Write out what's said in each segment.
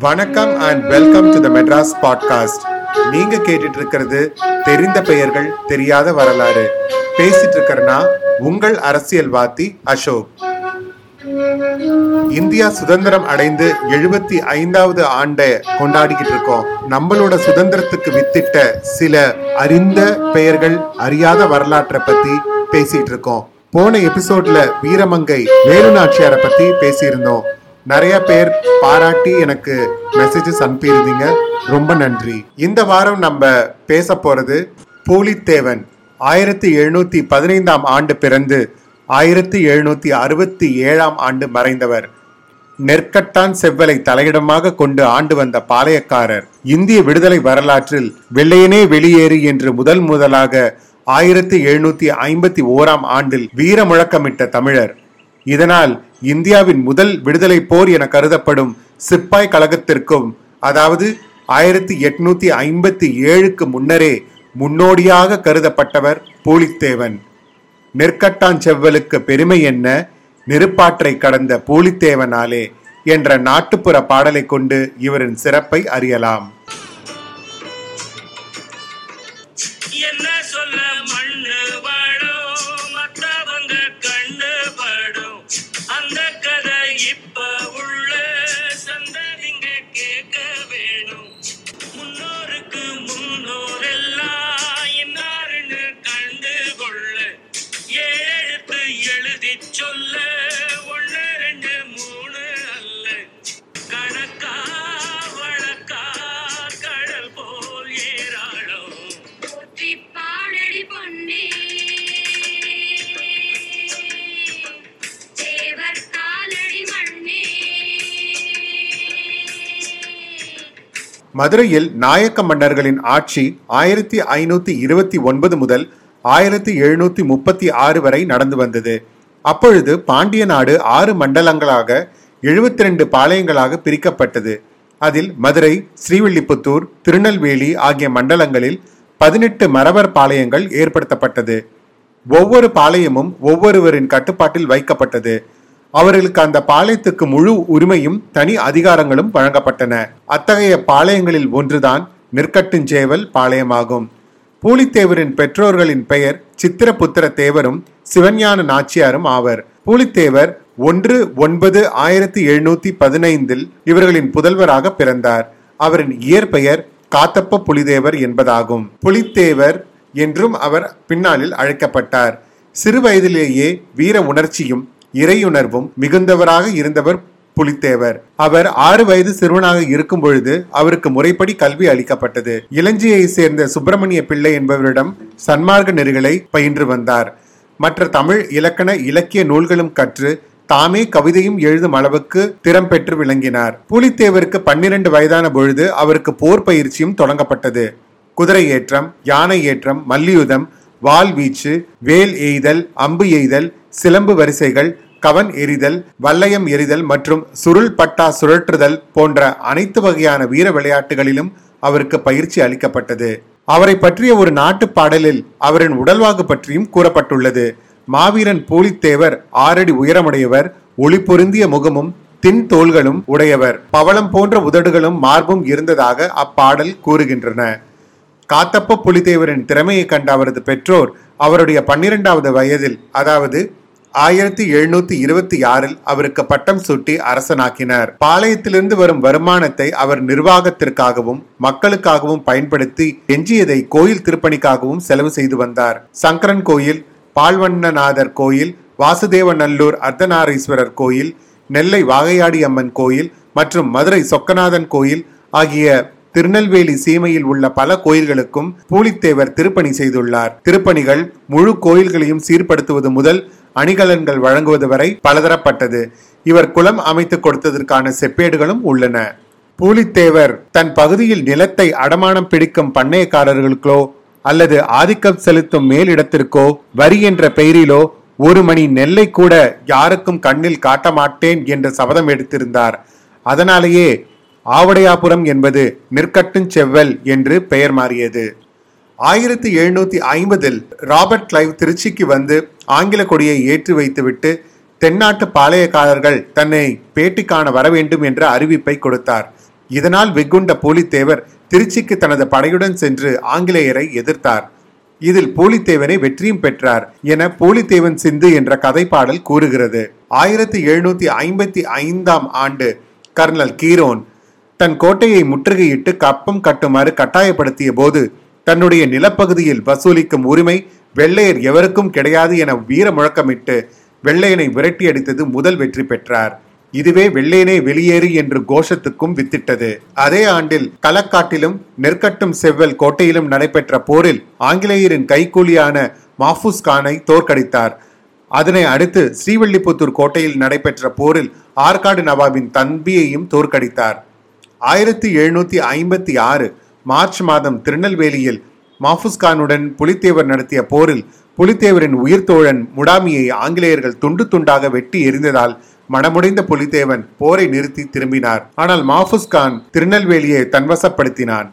வணக்கம் and welcome to the Madras podcast நீங்க கேட்டுட்டு இருக்கிறது தெரிந்த பெயர்கள் தெரியாத வரலாறு. பேசிட்டு இருக்கிறனா உங்கள் அரசியல்வாதி அசோக். இந்தியா சுதந்திரம் அடைந்து எழுபத்தி ஐந்தாவது ஆண்டை கொண்டாடிக்கிட்டு இருக்கோம் நம்மளோட சுதந்திரத்துக்கு வித்திட்ட சில அறிந்த பெயர்கள் அறியாத வரலாற்றை பத்தி பேசிட்டு இருக்கோம் போன எபிசோட்ல வீரமங்கை வேலு நாச்சியாரை பத்தி பேசியிருந்தோம். நிறைய பேர் பாராட்டி எனக்கு மெசேஜஸ் அனுப்பியிருந்தீங்க. ரொம்ப நன்றி. இந்த வாரம் நம்ம பேச போறது பூலித்தேவன். ஆயிரத்தி எழுநூத்தி பதினைந்தாம் ஆண்டு பிறந்து ஆயிரத்தி எழுநூத்தி அறுபத்தி ஏழாம் ஆண்டு மறைந்தவர். நெற்கட்டான் செவ்வலை தலையிடமாக கொண்டு ஆண்டு வந்த பாளையக்காரர். இந்திய விடுதலை வரலாற்றில் வெள்ளையனே வெளியேறு என்று முதல் முதலாக ஆயிரத்தி எழுநூத்தி ஐம்பத்தி ஓராம் ஆண்டில் வீர முழக்கமிட்ட தமிழர். இதனால் இந்தியாவின் முதல் விடுதலை போர் என கருதப்படும் சிப்பாய் கழகத்திற்கும் அதாவது ஆயிரத்தி எட்நூத்தி ஐம்பத்தி ஏழுக்கு முன்னரே முன்னோடியாக கருதப்பட்டவர் பூலித்தேவன். நெற்கட்டாஞ்செவ்வலுக்கு பெருமை என்ன? நெருப்பாற்றை கடந்த பூலித்தேவனாலே என்ற நாட்டுப்புற பாடலை கொண்டு இவரின் சிறப்பை அறியலாம். மதுரையில் நாயக்க மன்னர்களின் ஆட்சி ஆயிரத்தி ஐநூத்தி இருபத்தி ஒன்பது முதல் ஆயிரத்தி எழுநூத்தி முப்பத்தி ஆறு வரை நடந்து வந்தது. அப்பொழுது பாண்டிய நாடு ஆறு மண்டலங்களாக எழுபத்தி ரெண்டு பாளையங்களாக பிரிக்கப்பட்டது. அதில் மதுரை ஸ்ரீவில்லிபுத்தூர் திருநெல்வேலி ஆகிய மண்டலங்களில் பதினெட்டு மரபர் பாளையங்கள் ஏற்படுத்தப்பட்டது. ஒவ்வொரு பாளையமும் ஒவ்வொருவரின் கட்டுப்பாட்டில் வைக்கப்பட்டது. அவர்களுக்கு அந்த பாளையத்துக்கு முழு உரிமையும் தனி அதிகாரங்களும் வழங்கப்பட்டன. அத்தகைய பாளையங்களில் ஒன்றுதான் நெற்கட்டுஞ்சேவல் பாளையமாகும். பூலித்தேவரின் பெற்றோர்களின் பெயர் சித்திரபுத்திர தேவரும் சிவஞான நாச்சியாரும் ஆவர். பூலித்தேவர் ஒன்று ஒன்பது ஆயிரத்தி எழுநூத்தி பதினைந்தில் இவர்களின் புதல்வராக பிறந்தார். அவரின் இயற்பெயர் காத்தப்ப புலிதேவர் என்பதாகும். புலித்தேவர் என்றும் அவர் பின்னாளில் அழைக்கப்பட்டார். சிறு வயதிலேயே வீர உணர்ச்சியும் இறையுணர்வும் மிகுந்தவராக இருந்தவர் புலித்தேவர். அவர் ஆறு வயது சிறுவனாக இருக்கும் பொழுது அவருக்கு முறைப்படி கல்வி அளிக்கப்பட்டது. இளஞ்சியை சேர்ந்த சுப்பிரமணிய பிள்ளை என்பவரிடம் சன்மார்க்க நெறிகளை பயின்று வந்தார். மற்ற தமிழ் இலக்கண இலக்கிய நூல்களும் கற்று தாமே கவிதையும் எழுதும் அளவுக்கு திறம் பெற்று விளங்கினார். புலித்தேவருக்கு பன்னிரண்டு வயதான பொழுது அவருக்கு போர் பயிற்சியும் தொடங்கப்பட்டது. குதிரை ஏற்றம் யானை ஏற்றம் மல்யுதம் வாள் வீச்சு வேல் எய்தல் அம்பு எய்தல் சிலம்பு வரிசைகள் கவன் எறிதல் வல்லையம் எறிதல் மற்றும் சுருள் பட்டா சுழற்றுதல் போன்ற அனைத்து வகையான வீர விளையாட்டுகளிலும் அவருக்கு பயிற்சி அளிக்கப்பட்டது. அவரை பற்றிய ஒரு நாட்டு பாடலில் அவரின் உடல்வாகு பற்றியும் கூறப்பட்டுள்ளது. மாவீரன் பூலித்தேவர் ஆறடி உயரமுடையவர் ஒளி பொருந்திய முகமும் தின் தோள்களும் உடையவர். பவளம் போன்ற உதடுகளும் மார்பும் இருந்ததாக அப்பாடல் கூறுகின்றன. காத்தப்ப புலிதேவரின் திறமையை கண்ட அவரது பெற்றோர் அவருடைய பன்னிரெண்டாவது வயதில் அதாவது ஆயிரத்தி எழுநூத்தி இருபத்தி ஆறில் அவருக்கு பட்டம் சூட்டி அரசனாக்கினார். பாளையத்திலிருந்து வரும் வருமானத்தை அவர் நிர்வாகத்திற்காகவும் மக்களுக்காகவும் பயன்படுத்தி எஞ்சியதை கோயில் திருப்பணிக்காகவும் செலவு செய்து வந்தார். சங்கரன் கோயில் பால்வண்ணநாதர் கோயில் வாசுதேவநல்லூர் அர்த்தநாரீஸ்வரர் கோயில் நெல்லை வாகையாடி அம்மன் கோயில் மற்றும் மதுரை சொக்கநாதன் கோயில் ஆகிய திருநெல்வேலி சீமையில் உள்ள பல கோயில்களுக்கும் பூலித்தேவர் திருப்பணி செய்துள்ளார். திருப்பணிகள் முழு கோயில்களையும் சீர்படுத்துவது முதல் அணிகலன்கள் வழங்குவது வரை பலதரப்பட்டது. இவர் குளம் அமைத்துக் கொடுத்ததற்கான செப்பேடுகளும் உள்ளன. பூலித்தேவர் தன் பகுதியில் நிலத்தை அடமானம் பிடிக்கும் பண்ணையக்காரர்களுக்கோ அல்லது ஆதிக்கம் செலுத்தும் மேலிடத்திற்கோ வரி என்ற பெயரிலோ ஒரு மணி நெல்லை கூட யாருக்கும் கண்ணில் காட்ட மாட்டேன் என்று சபதம் எடுத்திருந்தார். அதனாலேயே ஆவடையாபுரம் என்பது நிற்கட்டுஞ் செவ்வல் என்று பெயர் மாறியது. ஆயிரத்தி எழுநூத்தி ஐம்பதில் ராபர்ட் கிளைவ் திருச்சிக்கு வந்து ஆங்கில கொடியை ஏற்றி வைத்துவிட்டு தென்னாட்டு பாளையக்காரர்கள் தன்னை பேட்டி காண வர வேண்டும் என்ற அறிவிப்பை கொடுத்தார். இதனால் வெகுண்ட போலித்தேவர் திருச்சிக்கு தனது படையுடன் சென்று ஆங்கிலேயரை எதிர்த்தார். இதில் போலித்தேவனை வெற்றியும் பெற்றார் என போலித்தேவன் சிந்து என்ற கதைப்பாடல் கூறுகிறது. ஆயிரத்தி எழுநூத்தி ஐம்பத்தி ஐந்தாம் ஆண்டு கர்னல் கீரோன் தன் கோட்டையை முற்றுகையிட்டு கப்பம் கட்டுமாறு கட்டாயப்படுத்திய போது தன்னுடைய நிலப்பகுதியில் வசூலிக்கும் உரிமை வெள்ளையர் எவருக்கும் கிடையாது என வீர முழக்கமிட்டு வெள்ளையனை விரட்டி அடித்தது முதல் வெற்றி பெற்றார். இதுவே வெள்ளையனே வெளியேறு என்று கோஷத்துக்கும் வித்திட்டது. அதே ஆண்டில் களக்காட்டிலும் நெற்கட்டும் செவ்வல் கோட்டையிலும் நடைபெற்ற போரில் ஆங்கிலேயரின் கைக்கூலியான மாஃபூஸ் கானை தோற்கடித்தார். அதனை அடுத்து ஸ்ரீவில்லிபுத்தூர் கோட்டையில் நடைபெற்ற போரில் ஆற்காடு நவாபின் தம்பியையும் தோற்கடித்தார். ஆயிரத்தி எழுநூத்தி ஐம்பத்தி ஆறு மார்ச் மாதம் திருநெல்வேலியில் மாஃபுஸ்கானுடன் புலித்தேவர் நடத்திய போரில் புலித்தேவரின் உயிர் தோழன் முடாமியை ஆங்கிலேயர்கள் துண்டு துண்டாக வெட்டி எறிந்ததால் மனமுடைந்த புலித்தேவன் போரை நிறுத்தி திரும்பினார். ஆனால் மாஃபுஸ்கான் திருநெல்வேலியை தன்வசப்படுத்தினான்.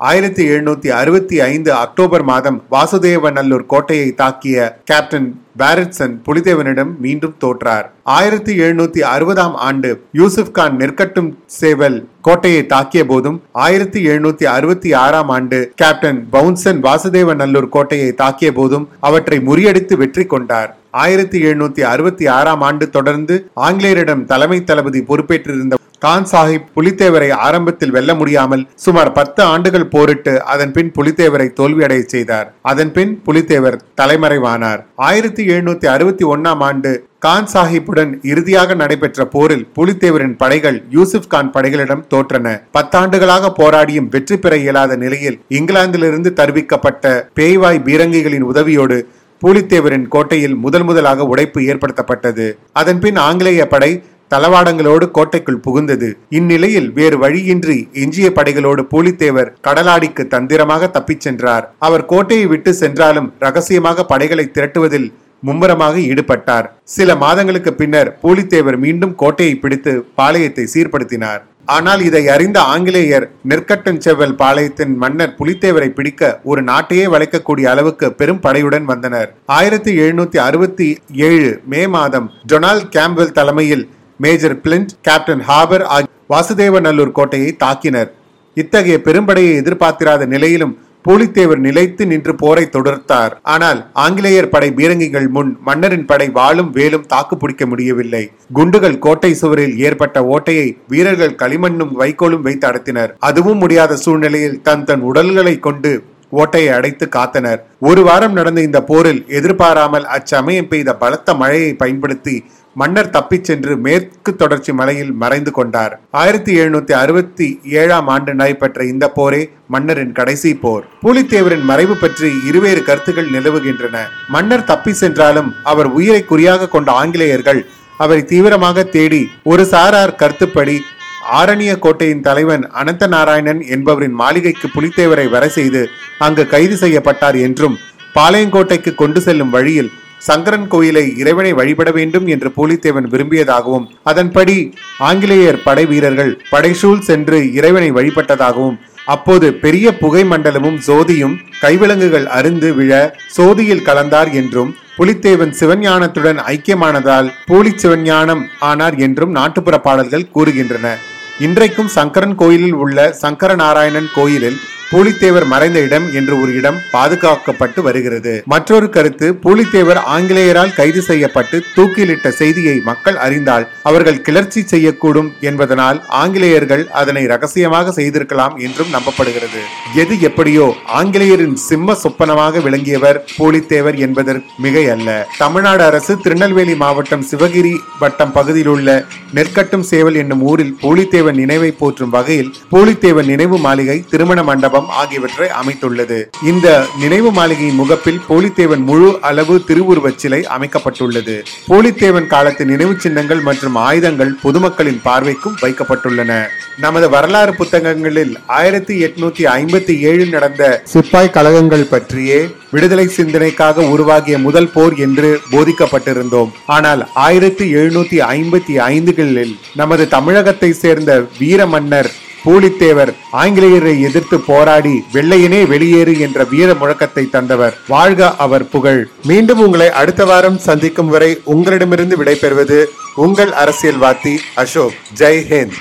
ஆயிரத்தி எழுநூத்தி அறுபத்தி ஐந்து அக்டோபர் மாதம் வாசுதேவநல்லூர் கோட்டையை தாக்கிய கேப்டன் பாரட்சன் புலிதேவனிடம் மீண்டும் தோற்றார். ஆயிரத்தி எழுநூத்தி அறுபதாம் ஆண்டு யூசுப் கான் நெற்கட்டும் சேவல் கோட்டையை தாக்கிய போதும் ஆயிரத்தி எழுநூத்தி அறுபத்தி ஆறாம் ஆண்டு கேப்டன் பவுன்சன் வாசுதேவநல்லூர் கோட்டையை தாக்கிய போதும் அவற்றை முறியடித்து வெற்றி கொண்டார். ஆயிரத்தி எழுநூத்தி அறுபத்தி ஆறாம் ஆண்டு தொடர்ந்து ஆங்கிலேயரிடம் தலைமை தளபதி பொறுப்பேற்றிருந்த கான் சாஹிப் புலித்தேவரை ஆரம்பத்தில் வெல்ல முடியாமல் சுமார் பத்து ஆண்டுகள் போரிட்டு அதன் பின் புலித்தேவரை தோல்வியடைய செய்தார். அதன் பின் புலித்தேவர் தலைமறைவானார். ஆயிரத்தி எழுநூத்தி அறுபத்தி ஒன்னாம் ஆண்டு கான் சாஹிப்புடன் இறுதியாக நடைபெற்ற போரில் புலித்தேவரின் படைகள் யூசுப் கான் படைகளிடம் தோற்றன. பத்தாண்டுகளாக போராடியும் வெற்றி பெற இயலாத நிலையில் இங்கிலாந்திலிருந்து தருவிக்கப்பட்ட பேய்வாய் பீரங்கிகளின் உதவியோடு புலித்தேவரின் கோட்டையில் முதல் முதலாக உடைப்பு ஏற்படுத்தப்பட்டது. அதன்பின் ஆங்கிலேய படை தளவாடங்களோடு கோட்டைக்குள் புகுந்தது. இந்நிலையில் வேறு வழியின்றி எஞ்சிய படைகளோடு பூலித்தேவர் கடலாடிக்கு தந்திரமாக தப்பிச் சென்றார். அவர் கோட்டையை விட்டு சென்றாலும் ரகசியமாக படைகளை திரட்டுவதில் மும்முரமாக ஈடுபட்டார். சில மாதங்களுக்கு பின்னர் பூலித்தேவர் மீண்டும் கோட்டையை பிடித்து பாளையத்தை சீர்படுத்தினார். ஆனால் இதை அறிந்த ஆங்கிலேயர் நெற்கட்டன் செவ்வல் பாளையத்தின் மன்னர் புலித்தேவரை பிடிக்க ஒரு நாட்டையே வளைக்கக்கூடிய அளவுக்கு பெரும் படையுடன் வந்தனர். ஆயிரத்தி எழுநூத்தி அறுபத்தி ஏழு மே மாதம் டொனால்ட் கேம்ப்வெல் தலைமையில் மேஜர் பிளிண்ட் கேப்டன் ஹாபர் ஆகிய வாசுதேவநல்லூர் கோட்டையை தாக்கினர். இத்தகைய பெரும்படையை எதிர்பார்த்திராத நிலையிலும் பூலித்தேவர் நிலைத்து நின்று போரை தொடர்த்தார். ஆனால் ஆங்கிலேயர் படை பீரங்கிகள் முன் மன்னரின் படை வாளும் வேலும் தாக்கு பிடிக்க முடியவில்லை. குண்டுகள் கோட்டை சுவரில் ஏற்பட்ட ஓட்டையை வீரர்கள் களிமண்ணும் வைக்கோலும் வைத்து அடத்தினர். அதுவும் முடியாத சூழ்நிலையில் தன் தன் உடல்களை கொண்டு ஓட்டையை அடைத்து காத்தனர். ஒரு வாரம் நடந்த இந்த போரில் எதிர்பாராமல் அச்சமயம் பெய்த பலத்த மழையை பயன்படுத்தி மன்னர் தப்பிச் சென்று மேற்கு தொடர்ச்சி மலையில் மறைந்து கொண்டார். ஆயிரத்தி எழுநூத்தி அறுபத்தி ஏழாம் ஆண்டு நடைபெற்ற இந்த போரே மன்னரின் கடைசி போர். பூலித்தேவரின் மறைவு பற்றி இருவேறு கருத்துகள் நிலவுகின்றன. மன்னர் தப்பி சென்றாலும் அவர் உயிரை குறியாக கொண்ட ஆங்கிலேயர்கள் அவரை தீவிரமாக தேடி ஒரு சாரார் கருத்துப்படி ஆரணிய கோட்டையின் தலைவன் அனந்த நாராயணன் என்பவரின் மாளிகைக்கு புலித்தேவரை வர செய்து அங்கு கைது செய்யப்பட்டார் என்றும் பாளையங்கோட்டைக்கு கொண்டு செல்லும் வழியில் சங்கரன் கோயிலை இறைவனை வழிபட வேண்டும் என்று பூலித்தேவன் விரும்பியதாகவும் அதன்படி ஆங்கிலேயர் படை வீரர்கள் படைசூழ் சென்று இறைவனை வழிபட்டதாகவும் அப்போது பெரிய புகை மண்டலமும் சோதியும் கைவிலங்குகள் அருந்து விழ சோதியில் கலந்தார் என்றும் புலித்தேவன் சிவஞானத்துடன் ஐக்கியமானதால் போலி சிவஞானம் ஆனார் என்றும் நாட்டுப்புற பாடல்கள் கூறுகின்றன. இன்றைக்கும் சங்கரன் கோயிலில் உள்ள சங்கர நாராயணன் கோயிலில் பூலித்தேவர் மறைந்த இடம் என்று ஒரு இடம் பாதுகாக்கப்பட்டு வருகிறது. மற்றொரு கருத்து பூலித்தேவர் ஆங்கிலேயரால் கைது செய்யப்பட்டு தூக்கிலிட்ட செய்தியை மக்கள் அறிந்தால் அவர்கள் கிளர்ச்சி செய்யக்கூடும் என்பதனால் ஆங்கிலேயர்கள் அதனை ரகசியமாக செய்திருக்கலாம் என்றும் நம்பப்படுகிறது. எது எப்படியோ ஆங்கிலேயரின் சிம்ம சொப்பனமாக விளங்கியவர் பூலித்தேவர் என்பதற்கு மிகை அல்ல தமிழ்நாடு அரசு திருநெல்வேலி மாவட்டம் சிவகிரி வட்டம் பகுதியில் உள்ள நெற்கட்டும் சேவல் என்னும் ஊரில் பூலித்தேவன் நினைவை போற்றும் வகையில் பூலித்தேவன் நினைவு மாளிகை திருமண மண்டபம் மண்டபம் ஆகியவற்றை அமைத்துள்ளது. இந்த நினைவு மாளிகையின் முகப்பில் போலித்தேவன் முழு அளவு திருவுருவச் சிலை அமைக்கப்பட்டுள்ளது. போலித்தேவன் காலத்து நினைவு சின்னங்கள் மற்றும் ஆயுதங்கள் பொதுமக்களின் பார்வைக்கும் வைக்கப்பட்டுள்ளன. நமது வரலாறு புத்தகங்களில் ஆயிரத்தி எட்நூத்தி ஐம்பத்தி ஏழில் நடந்த சிப்பாய் கழகங்கள் பற்றியே விடுதலை சிந்தனைக்காக உருவாகிய முதல் போர் என்று போதிக்கப்பட்டிருந்தோம். ஆனால் ஆயிரத்தி எழுநூத்தி ஐம்பத்தி ஐந்துகளில் நமது தமிழகத்தை சேர்ந்த வீர மன்னர் பூலித்தேவர் ஆங்கிலேயரை எதிர்த்து போராடி வெள்ளையனே வெளியேறு என்ற வீர முழக்கத்தை தந்தவர். வாழ்க அவர் புகழ். மீண்டும் உங்களை அடுத்த வாரம் சந்திக்கும் வரை உங்களிடமிருந்து விடைபெறுவது உங்கள் அரசியல்வாதி அசோக். ஜெய் ஹிந்த்.